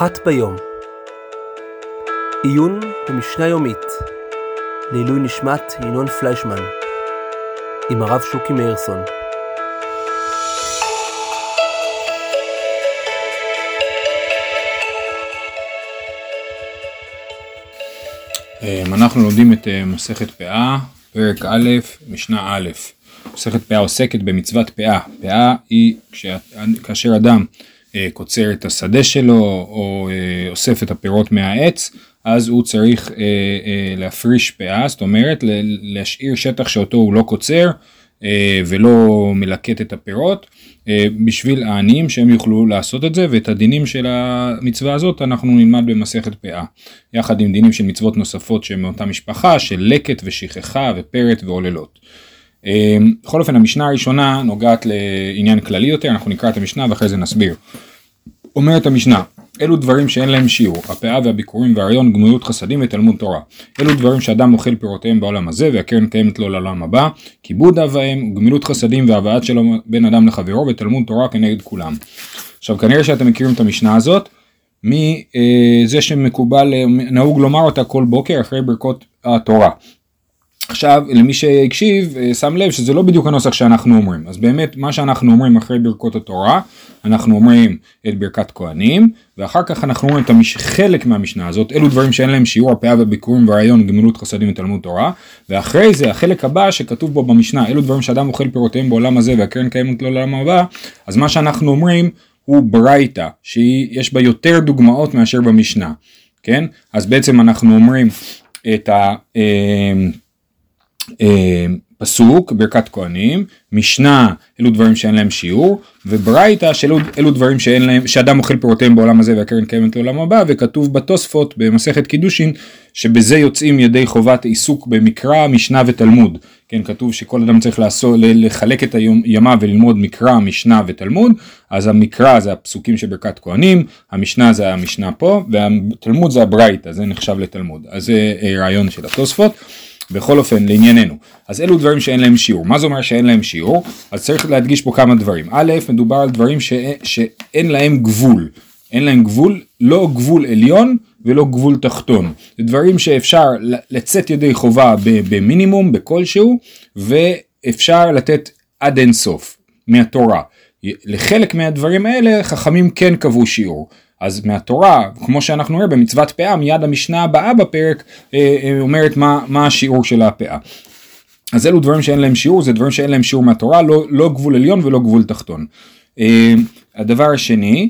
אחת ביום. עיון במשנה יומית לעילוי נשמת ינון פליישמן עם הרב שוקי מאירסון. אמ, אנחנו לומדים את אה, מסכת פאה, פרק א', משנה א'. מסכת פאה עוסקת במצוות פאה. פאה היא כשה- כאשר אדם קוצר את השדה שלו או אה, אוסף את הפירות מהעץ, אז הוא צריך אה, אה, להפריש פאה, זאת אומרת להשאיר שטח שאותו הוא לא קוצר אה, ולא מלקט את הפירות, אה, בשביל העניים שהם יוכלו לעשות את זה, ואת הדינים של המצווה הזאת אנחנו נלמד במסכת פאה, יחד עם דינים של מצוות נוספות שהן מאותה משפחה, של לקט ושכחה ופרט ועוללות. אה, בכל אופן המשנה הראשונה נוגעת לעניין כללי יותר, אנחנו נקרא את המשנה ואחרי זה נסביר. אומרת המשנה, אלו דברים שאין להם שיעור, הפאה והביקורים והריון, גמילות חסדים ותלמוד תורה. אלו דברים שאדם אוכל פירותיהם בעולם הזה והקרן קיימת לו לעולם הבא, כיבוד אב ואם, גמילות חסדים והבאת שלום בין אדם לחברו ותלמוד תורה כנגד כולם. עכשיו כנראה שאתם מכירים את המשנה הזאת, מזה שמקובל, אה, נהוג לומר אותה כל בוקר אחרי ברכות התורה. עכשיו למי שהקשיב אה, שם לב שזה לא בדיוק הנוסח שאנחנו אומרים. אז באמת מה שאנחנו אומרים אחרי ברכות התורה אנחנו אומרים את ברכת כהנים ואחר כך אנחנו אומרים את המש... חלק מהמשנה הזאת אלו דברים שאין להם שיעור הפאה והביקורים והרעיון גמילות חסדים ותלמוד תורה. ואחרי זה החלק הבא שכתוב בו במשנה אלו דברים שאדם אוכל פירותיהם בעולם הזה והקרן קיימת לו לעולם הבא אז מה שאנחנו אומרים הוא ברייתא שיש בה יותר דוגמאות מאשר במשנה כן? אז בעצם אנחנו אומרים את ה... אה, פסוק ברכת כהנים, משנה אלו דברים שאין להם שיעור, וברייתא שאלו אלו דברים שאין להם, שאדם אוכל פירותיהם בעולם הזה והקרן קיימת לעולם הבא, וכתוב בתוספות במסכת קידושין שבזה יוצאים ידי חובת עיסוק במקרא, משנה ותלמוד. כן, כתוב שכל אדם צריך לעשות, לחלק את ימיו וללמוד מקרא, משנה ותלמוד, אז המקרא זה הפסוקים של ברכת כהנים, המשנה זה המשנה פה, והתלמוד זה הברייתא, זה נחשב לתלמוד. אז זה אה, רעיון של התוספות. בכל אופן לענייננו. אז אלו דברים שאין להם שיעור. מה זה אומר שאין להם שיעור? אז צריך להדגיש פה כמה דברים. א' מדובר על דברים ש... שאין להם גבול. אין להם גבול לא גבול עליון ולא גבול תחתון. זה דברים שאפשר לצאת ידי חובה במינימום בכלשהו ואפשר לתת עד אין סוף מהתורה. לחלק מהדברים האלה חכמים כן קבעו שיעור אז מהתורה, כמו שאנחנו רואים במצוות פאה, מיד המשנה הבאה בפרק אה, אה, אומרת מה, מה השיעור של הפאה. אז אלו דברים שאין להם שיעור, זה דברים שאין להם שיעור מהתורה, לא, לא גבול עליון ולא גבול תחתון. אה, הדבר השני,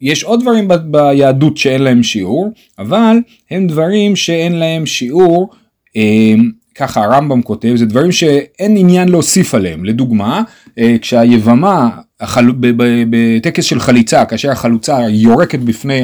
יש עוד דברים ב, ביהדות שאין להם שיעור, אבל הם דברים שאין להם שיעור, ככה הרמב"ם כותב, זה דברים שאין עניין להוסיף עליהם. לדוגמה, אה, כשהיבמה החל... בטקס של חליצה, כאשר החלוצה יורקת בפני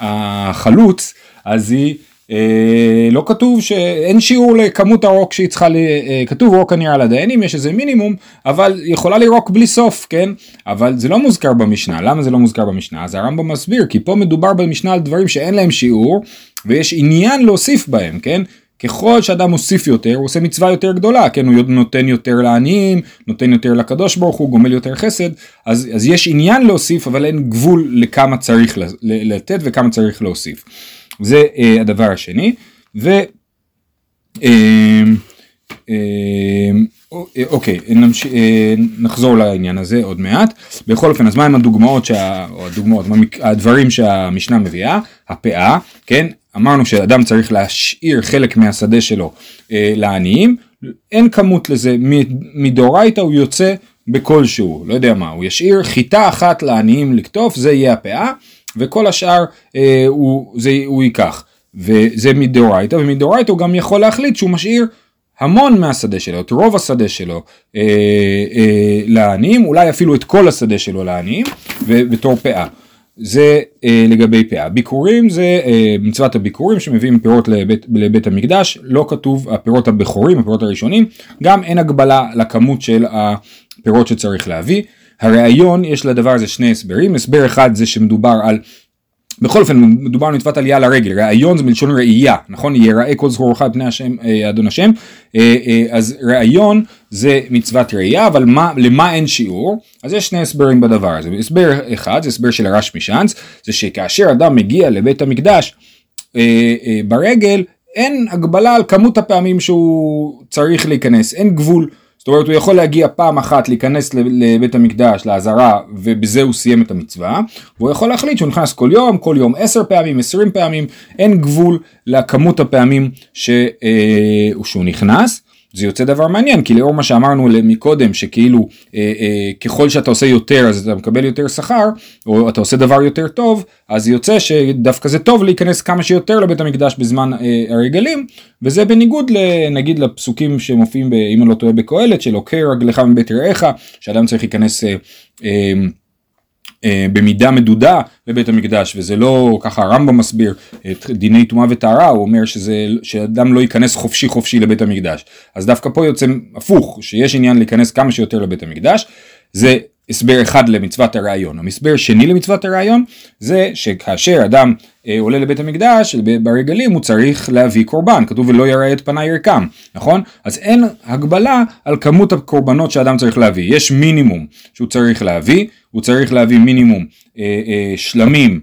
החלוץ, אז היא, אה, לא כתוב שאין שיעור לכמות הרוק שהיא צריכה, ל... אה, כתוב רוק הנראה לדיינים, יש איזה מינימום, אבל יכולה לירוק בלי סוף, כן? אבל זה לא מוזכר במשנה, למה זה לא מוזכר במשנה? אז הרמב"ם מסביר, כי פה מדובר במשנה על דברים שאין להם שיעור, ויש עניין להוסיף בהם, כן? ככל שאדם מוסיף יותר הוא עושה מצווה יותר גדולה כן הוא נותן יותר לעניים נותן יותר לקדוש ברוך הוא גומל יותר חסד אז, אז יש עניין להוסיף אבל אין גבול לכמה צריך לתת וכמה צריך להוסיף. זה אה, הדבר השני ו... אה, אה, אוקיי נמש... אה, נחזור לעניין הזה עוד מעט. בכל אופן אז מהם הדוגמאות שה... או הדוגמאות הדברים שהמשנה מביאה? הפאה כן אמרנו שאדם צריך להשאיר חלק מהשדה שלו אה, לעניים, אין כמות לזה, מדאורייתא הוא יוצא בכלשהו, לא יודע מה, הוא ישאיר חיטה אחת לעניים לקטוף, זה יהיה הפאה, וכל השאר אה, הוא, זה, הוא ייקח, וזה מדאורייתא, ומדאורייתא הוא גם יכול להחליט שהוא משאיר המון מהשדה שלו, את רוב השדה שלו אה, אה, לעניים, אולי אפילו את כל השדה שלו לעניים, בתור פאה. זה אה, לגבי פאה. ביקורים זה אה, מצוות הביקורים שמביאים פירות לבית, לבית המקדש, לא כתוב הפירות הבכורים, הפירות הראשונים, גם אין הגבלה לכמות של הפירות שצריך להביא. הראיון יש לדבר הזה שני הסברים, הסבר אחד זה שמדובר על בכל אופן מדובר על מצוות עלייה לרגל, ראיון זה מלשון ראייה, נכון? יראה כל זכורך על פני השם, אה, אדון השם, אה, אה, אז ראיון זה מצוות ראייה, אבל מה, למה אין שיעור? אז יש שני הסברים בדבר הזה, הסבר אחד זה הסבר של הרש משאנץ, זה שכאשר אדם מגיע לבית המקדש ברגל, אין הגבלה על כמות הפעמים שהוא צריך להיכנס, אין גבול. זאת אומרת הוא יכול להגיע פעם אחת להיכנס לבית המקדש לעזרה ובזה הוא סיים את המצווה. והוא יכול להחליט שהוא נכנס כל יום כל יום עשר פעמים עשרים פעמים אין גבול לכמות הפעמים ש, אה, שהוא נכנס זה יוצא דבר מעניין כי לאור מה שאמרנו מקודם שכאילו אה, אה, ככל שאתה עושה יותר אז אתה מקבל יותר שכר או אתה עושה דבר יותר טוב אז יוצא שדווקא זה טוב להיכנס כמה שיותר לבית המקדש בזמן אה, הרגלים וזה בניגוד נגיד לפסוקים שמופיעים ב, אם אני לא טועה בקהלת של עוקר רגלך מבית רעיך שאדם צריך להיכנס אה, אה, אה, במידה מדודה לבית המקדש וזה לא ככה הרמב"ם מסביר את דיני טומאה וטהרה הוא אומר שזה שאדם לא ייכנס חופשי חופשי לבית המקדש. אז דווקא פה יוצא הפוך שיש עניין להיכנס כמה שיותר לבית המקדש. זה הסבר אחד למצוות הרעיון. המסבר שני למצוות הרעיון זה שכאשר אדם אה, עולה לבית המקדש ברגלים הוא צריך להביא קורבן, כתוב ולא יראה את פניי ירקם, נכון? אז אין הגבלה על כמות הקורבנות שאדם צריך להביא, יש מינימום שהוא צריך להביא, הוא צריך להביא מינימום אה, אה, שלמים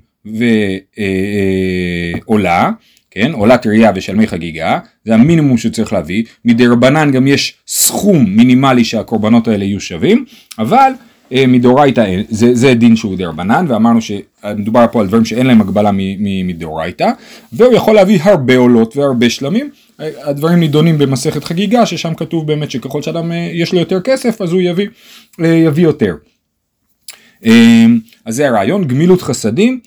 ועולה, אה, אה, כן, עולת ראייה ושלמי חגיגה, זה המינימום שצריך להביא, מדי רבנן גם יש סכום מינימלי שהקורבנות האלה יהיו שווים, אבל אה, מדאורייתא זה, זה דין שהוא דרבנן ואמרנו שמדובר פה על דברים שאין להם הגבלה מדאורייתא והוא יכול להביא הרבה עולות והרבה שלמים אה, הדברים נידונים במסכת חגיגה ששם כתוב באמת שככל שאדם אה, יש לו יותר כסף אז הוא יביא, יביא יותר. אז זה הרעיון, גמילות חסדים,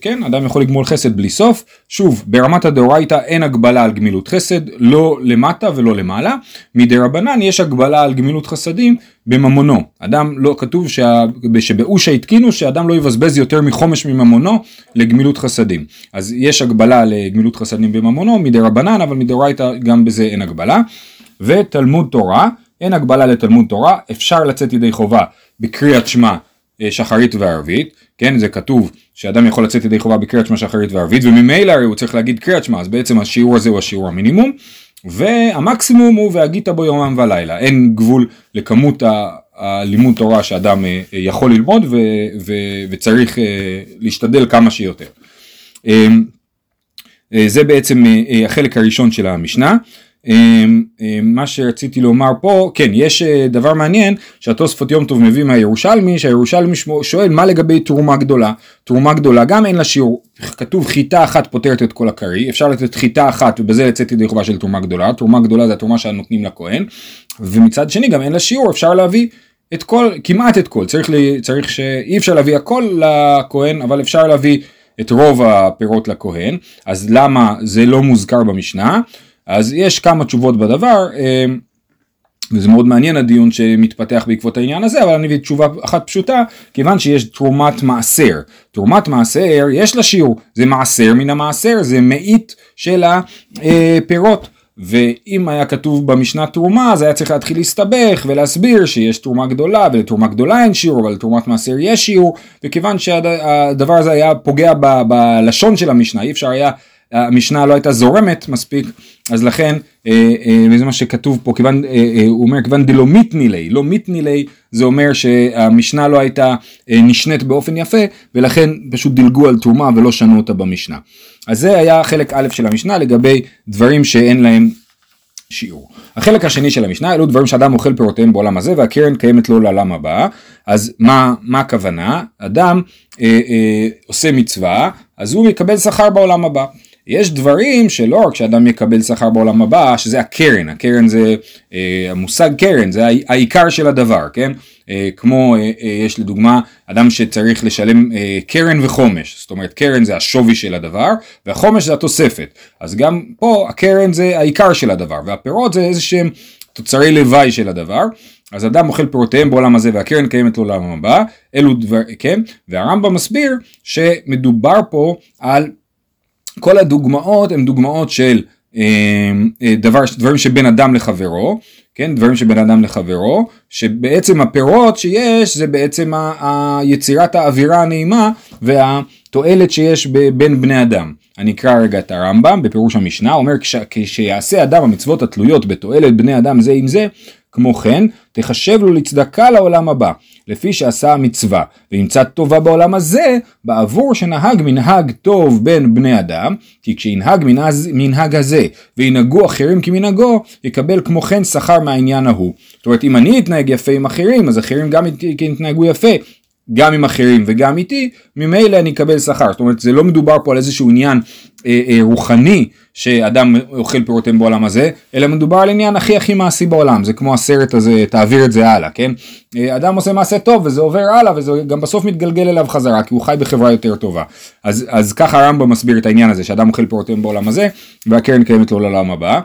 כן, אדם יכול לגמול חסד בלי סוף, שוב, ברמת הדאורייתא אין הגבלה על גמילות חסד, לא למטה ולא למעלה, מדי רבנן יש הגבלה על גמילות חסדים בממונו, אדם לא כתוב שה, שבאושה התקינו שאדם לא יבזבז יותר מחומש מממונו לגמילות חסדים, אז יש הגבלה לגמילות חסדים בממונו מדי רבנן, אבל מדאורייתא גם בזה אין הגבלה, ותלמוד תורה, אין הגבלה לתלמוד תורה, אפשר לצאת ידי חובה בקריאת שמע אה, שחרית וערבית, כן זה כתוב שאדם יכול לצאת ידי חובה בקריאת שמע שחרית וערבית וממילא הרי הוא צריך להגיד קריאת שמע אז בעצם השיעור הזה הוא השיעור המינימום והמקסימום הוא והגית בו יומם ולילה אין גבול לכמות הלימוד תורה שאדם אה, יכול ללמוד ו, ו, וצריך אה, להשתדל כמה שיותר. זה בעצם החלק הראשון של המשנה. אמ, אמ, מה שרציתי לומר פה, כן, יש אה, דבר מעניין שהתוספות יום טוב מביא מהירושלמי, שהירושלמי שואל מה לגבי תרומה גדולה. תרומה גדולה גם אין לה שיעור, כתוב חיטה אחת פותרת את כל הקרי, אפשר לתת חיטה אחת ובזה לצאת ידי חובה של תרומה גדולה, תרומה גדולה זה התרומה שנותנים לכהן, ומצד שני גם אין לה שיעור, אפשר להביא את כל, כמעט את כל, צריך, צריך שאי אפשר להביא הכל לכהן, אבל אפשר להביא את רוב הפירות לכהן, אז למה זה לא מוזכר במשנה? אז יש כמה תשובות בדבר, אה, וזה מאוד מעניין הדיון שמתפתח בעקבות העניין הזה, אבל אני אביא תשובה אחת פשוטה, כיוון שיש תרומת מעשר. תרומת מעשר, יש לה שיעור, זה מעשר מן המעשר, זה מאית של הפירות. ואם היה כתוב במשנה תרומה אז היה צריך להתחיל להסתבך ולהסביר שיש תרומה גדולה ולתרומה גדולה אין שיעור אבל לתרומת מעשר יש שיעור וכיוון שהדבר הזה היה פוגע ב, בלשון של המשנה אי אפשר היה המשנה לא הייתה זורמת מספיק, אז לכן, אה, אה, וזה מה שכתוב פה, כיוון, אה, הוא אומר כיוון דלא מיתנילי, לא מיתנילי, זה אומר שהמשנה לא הייתה נשנית באופן יפה, ולכן פשוט דילגו על תרומה ולא שנו אותה במשנה. אז זה היה חלק א' של המשנה לגבי דברים שאין להם שיעור. החלק השני של המשנה אלו דברים שאדם אוכל פירותיהם בעולם הזה והקרן קיימת לו לעולם הבא אז מה, מה הכוונה אדם אה, אה, עושה מצווה אז הוא יקבל שכר בעולם הבא יש דברים שלא רק שאדם יקבל שכר בעולם הבא, שזה הקרן, הקרן זה, אה, המושג קרן, זה העיקר של הדבר, כן? אה, כמו אה, אה, יש לדוגמה אדם שצריך לשלם אה, קרן וחומש, זאת אומרת קרן זה השווי של הדבר, והחומש זה התוספת, אז גם פה הקרן זה העיקר של הדבר, והפירות זה איזה שהם תוצרי לוואי של הדבר, אז אדם אוכל פירותיהם בעולם הזה והקרן קיימת לעולם הבא, אלו דבר, כן? והרמב"ם מסביר שמדובר פה על כל הדוגמאות הן דוגמאות של אה, אה, דבר, דברים שבין אדם לחברו, כן, דברים שבין אדם לחברו, שבעצם הפירות שיש זה בעצם היצירת האווירה הנעימה וה... תועלת שיש ב- בין בני אדם. אני אקרא רגע את הרמב"ם בפירוש המשנה, אומר כש- כשיעשה אדם המצוות התלויות בתועלת בני אדם זה עם זה, כמו כן תחשב לו לצדקה לעולם הבא, לפי שעשה המצווה, וימצא טובה בעולם הזה, בעבור שנהג מנהג טוב בין בני אדם, כי כשינהג מנהג, מנהג הזה, וינהגו אחרים כמנהגו, יקבל כמו כן שכר מהעניין ההוא. זאת אומרת, אם אני אתנהג יפה עם אחרים, אז אחרים גם יתנהגו יפה. גם עם אחרים וגם איתי, ממילא אני אקבל שכר. זאת אומרת, זה לא מדובר פה על איזשהו עניין אה, אה, רוחני שאדם אוכל פירותיהם בעולם הזה, אלא מדובר על עניין הכי הכי מעשי בעולם. זה כמו הסרט הזה, תעביר את זה הלאה, כן? אה, אדם עושה מעשה טוב וזה עובר הלאה וזה גם בסוף מתגלגל אליו חזרה, כי הוא חי בחברה יותר טובה. אז, אז ככה הרמב"ם מסביר את העניין הזה, שאדם אוכל פירותיהם בעולם הזה, והקרן קיימת לו לעולם הבא.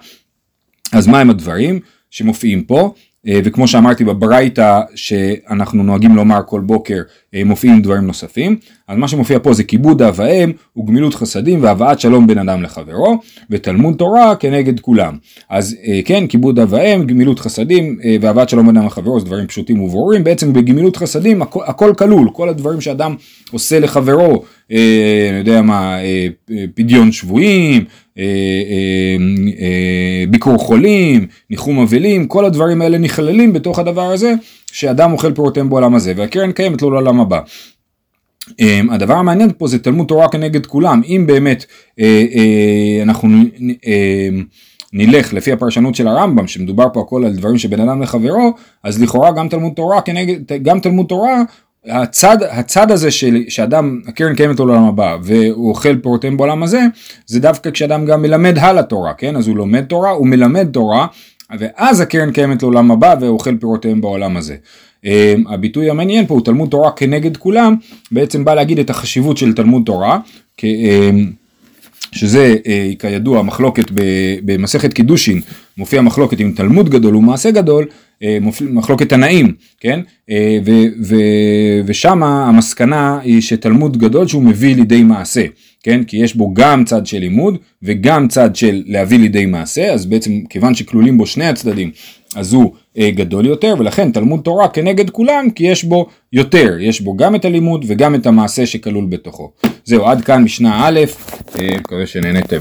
אז מה הם הדברים שמופיעים פה? אה, וכמו שאמרתי בברייתא שאנחנו נוהגים לומר כל בוקר אה, מופיעים דברים נוספים אז מה שמופיע פה זה כיבוד אב ואם וגמילות חסדים והבאת שלום בין אדם לחברו ותלמוד תורה כנגד כולם. אז אה, כן כיבוד אב ואם גמילות חסדים והבאת שלום בין אדם לחברו זה דברים פשוטים וברורים. בעצם בגמילות חסדים הכל, הכל כלול. כל הדברים שאדם עושה לחברו אני יודע מה פדיון שבויים ביקור חולים ניחום אבלים כל הדברים האלה נכללים בתוך הדבר הזה שאדם אוכל פירותיהם בעולם הזה והקרן קיימת לו לעולם הבא. Um, הדבר המעניין פה זה תלמוד תורה כנגד כולם אם באמת uh, uh, אנחנו uh, נלך לפי הפרשנות של הרמב"ם שמדובר פה הכל על דברים שבין אדם לחברו אז לכאורה גם תלמוד תורה כנגד גם תלמוד תורה הצד, הצד הזה של, שאדם, הקרן קיימת לעולם הבא והוא אוכל פירותיהם בעולם הזה, זה דווקא כשאדם גם מלמד הלאה תורה, כן? אז הוא לומד תורה, הוא מלמד תורה, ואז הקרן קיימת לעולם הבא ואוכל פירותיהם בעולם הזה. Um, הביטוי המעניין פה הוא תלמוד תורה כנגד כולם, בעצם בא להגיד את החשיבות של תלמוד תורה, um, שזה uh, כידוע מחלוקת במסכת קידושין, מופיע מחלוקת עם תלמוד גדול ומעשה גדול, uh, מחלוקת תנאים, כן? Uh, ושם המסקנה היא שתלמוד גדול שהוא מביא לידי מעשה. כן? כי יש בו גם צד של לימוד וגם צד של להביא לידי מעשה, אז בעצם כיוון שכלולים בו שני הצדדים, אז הוא אה, גדול יותר, ולכן תלמוד תורה כנגד כולם, כי יש בו יותר, יש בו גם את הלימוד וגם את המעשה שכלול בתוכו. זהו, עד כאן משנה א', אה, מקווה שנהנתם.